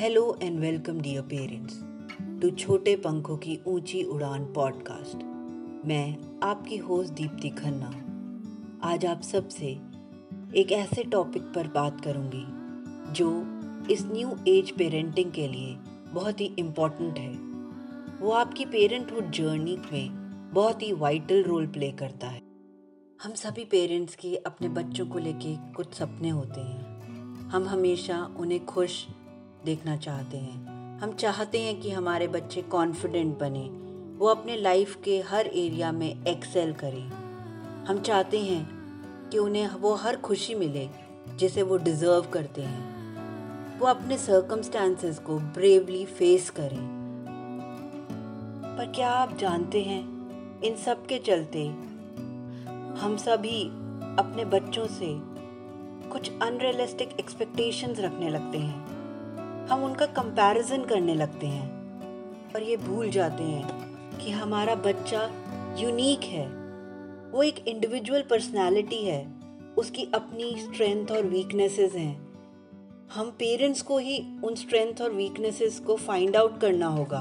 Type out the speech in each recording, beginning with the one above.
Hello and welcome dear parents to छोटे पंखों की ऊँची उड़ान पॉडकास्ट मैं आपकी होस्ट दीप्ति खन्ना। आज आप सबसे एक ऐसे टॉपिक पर बात करूँगी, जो इस न्यू एज पेरेंटिंग के लिए बहुत ही इंपॉर्टेंट है। वो आपकी पेरेंटहुड जर्नी में बहुत ही वाइटल रोल प्ले करता है। हम सभी पेरेंट्स के अपने बच्चों को लेके कुछ सपने होते हैं। हम हमेशा उन्हें खुश देखना चाहते हैं। हम चाहते हैं कि हमारे बच्चे कॉन्फिडेंट बने। वो अपने लाइफ के हर एरिया में एक्सेल करें। हम चाहते हैं कि उन्हें वो हर खुशी मिले, जिसे वो डिज़र्व करते हैं। वो अपने सर्कमस्टांसेस को ब्रेवली फेस करें। पर क्या आप जानते हैं, इन सब के चलते हम सभी अपने बच्चों से कुछ अनरियलिस्टिक एक्सपेक्टेशंस रखने लगते हैं। हम उनका कंपैरिजन करने लगते हैं। और ये भूल जाते हैं कि हमारा बच्चा यूनिक है। वो एक इंडिविजुअल पर्सनालिटी है। उसकी अपनी स्ट्रेंथ और वीकनेसेस हैं। हम पेरेंट्स को ही उन स्ट्रेंथ और वीकनेसेस को फाइंड आउट करना होगा।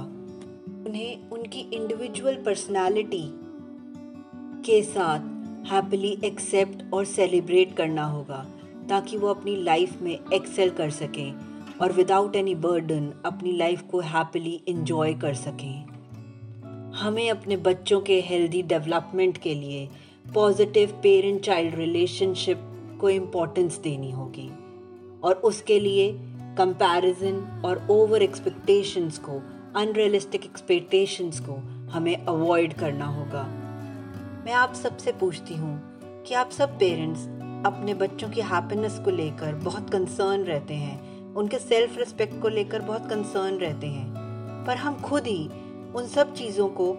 उन्हें उनकी इंडिविजुअल पर्सनालिटी के साथ हैप्पीली एक्सेप्ट और सेलिब्रेट करना होगा, ताकि वो अपनी लाइफ में एक्सेल कर सकें। और विदाउट एनी बर्डन अपनी लाइफ को हैप्पीली इंजॉय कर सकें। हमें अपने बच्चों के हेल्दी डेवलपमेंट के लिए पॉजिटिव पेरेंट चाइल्ड रिलेशनशिप को इम्पोर्टेंस देनी होगी और उसके लिए कंपैरिजन और ओवर एक्सपेक्टेशंस को अनरियलिस्टिक एक्सपेक्टेशंस को हमें अवॉइड करना होगा। मैं आप सबसे पूछती हूँ कि आप सब पेरेंट्स अपने बच्चों की हैप्पीनेस को लेकर बहुत कंसर्न रहते हैं? उनके सेल्फ रिस्पेक्ट को लेकर बहुत कंसर्न रहते हैं। पर हम खुद ही उन सब चीज़ों को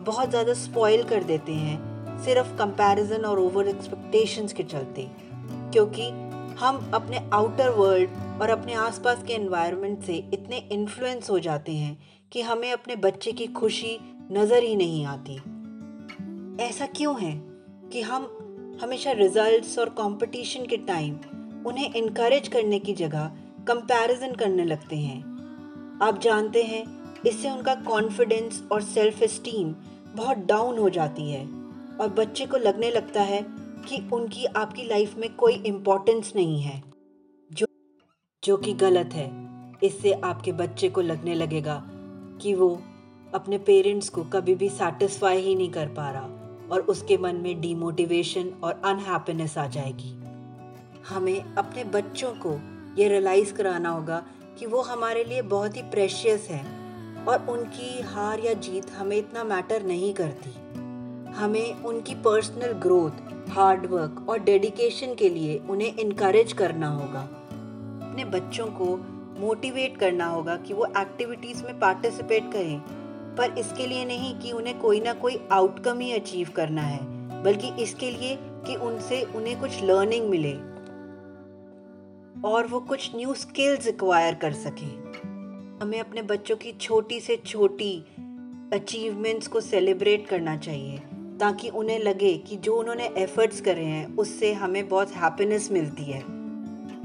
बहुत ज़्यादा स्पॉइल कर देते हैं, सिर्फ़ कंपैरिजन और ओवर एक्सपेक्टेशंस के चलते। क्योंकि हम अपने आउटर वर्ल्ड और अपने आसपास के एनवायरनमेंट से इतने इन्फ्लुएंस हो जाते हैं कि हमें अपने बच्चे की खुशी नज़र ही नहीं आती। ऐसा क्यों है कि हम हमेशा रिजल्ट्स और कंपटीशन के टाइम उन्हें इनकरेज करने की जगह कंपैरिजन करने लगते हैं। आप जानते हैं, इससे उनका कॉन्फिडेंस और सेल्फ एस्टीम बहुत डाउन हो जाती है और बच्चे को लगने लगता है कि उनकी आपकी लाइफ में कोई इम्पोर्टेंस नहीं है, जो जो कि गलत है। इससे आपके बच्चे को लगने लगेगा कि वो अपने पेरेंट्स को कभी भी सेटिस्फाई ही नहीं कर पा रहा और उसके मन में डीमोटिवेशन और अनहैप्पीनेस आ जाएगी। हमें अपने बच्चों को ये रियलाइज़ कराना होगा कि वो हमारे लिए बहुत ही प्रेशियस है और उनकी हार या जीत हमें इतना मैटर नहीं करती। हमें उनकी पर्सनल ग्रोथ हार्ड वर्क और डेडिकेशन के लिए उन्हें इनक्रेज करना होगा। अपने बच्चों को मोटिवेट करना होगा कि वो एक्टिविटीज़ में पार्टिसिपेट करें, पर इसके लिए नहीं कि उन्हें कोई ना कोई आउटकम ही अचीव करना है, बल्कि इसके लिए कि उनसे उन्हें कुछ लर्निंग मिले। और वो कुछ न्यू स्किल्स एक्वायर कर सकें। हमें अपने बच्चों की छोटी से छोटी अचीवमेंट्स को सेलिब्रेट करना चाहिए ताकि उन्हें लगे कि जो उन्होंने एफर्ट्स करे हैं उससे हमें बहुत हैप्पीनेस मिलती है।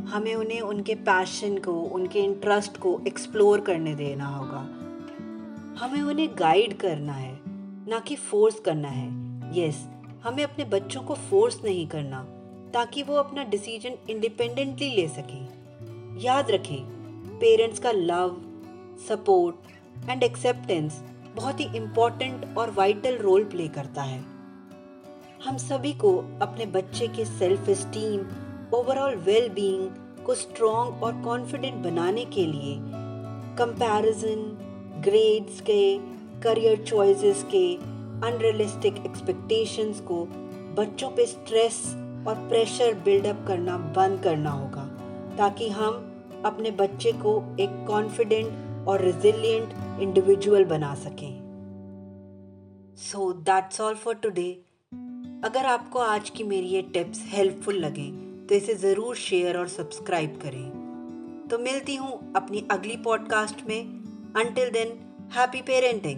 हमें उन्हें उनके पैशन को उनके इंटरेस्ट को एक्सप्लोर करने देना होगा। हमें उन्हें गाइड करना है ना कि फोर्स करना है। यस yes, हमें अपने बच्चों को फोर्स नहीं करना। ताकि वो अपना डिसीज़न इंडिपेंडेंटली ले सके। याद रखें पेरेंट्स का लव सपोर्ट एंड एक्सेप्टेंस बहुत ही इम्पोर्टेंट और वाइटल रोल प्ले करता है। हम सभी को अपने बच्चे के self esteem overall well being को स्ट्रॉन्ग और कॉन्फिडेंट बनाने के लिए कंपैरिजन ग्रेड्स के करियर चॉइसेस के अनरियलिस्टिक एक्सपेक्टेशंस को बच्चों पे स्ट्रेस और प्रेशर बिल्डअप करना बंद करना होगा, ताकि हम अपने बच्चे को एक कॉन्फिडेंट और रिजिलियंट इंडिविजुअल बना सकें। So that's all for today अगर आपको आज की मेरी ये टिप्स हेल्पफुल लगे तो इसे ज़रूर शेयर और सब्सक्राइब करें। तो मिलती हूँ अपनी अगली पॉडकास्ट में। Until than happy parenting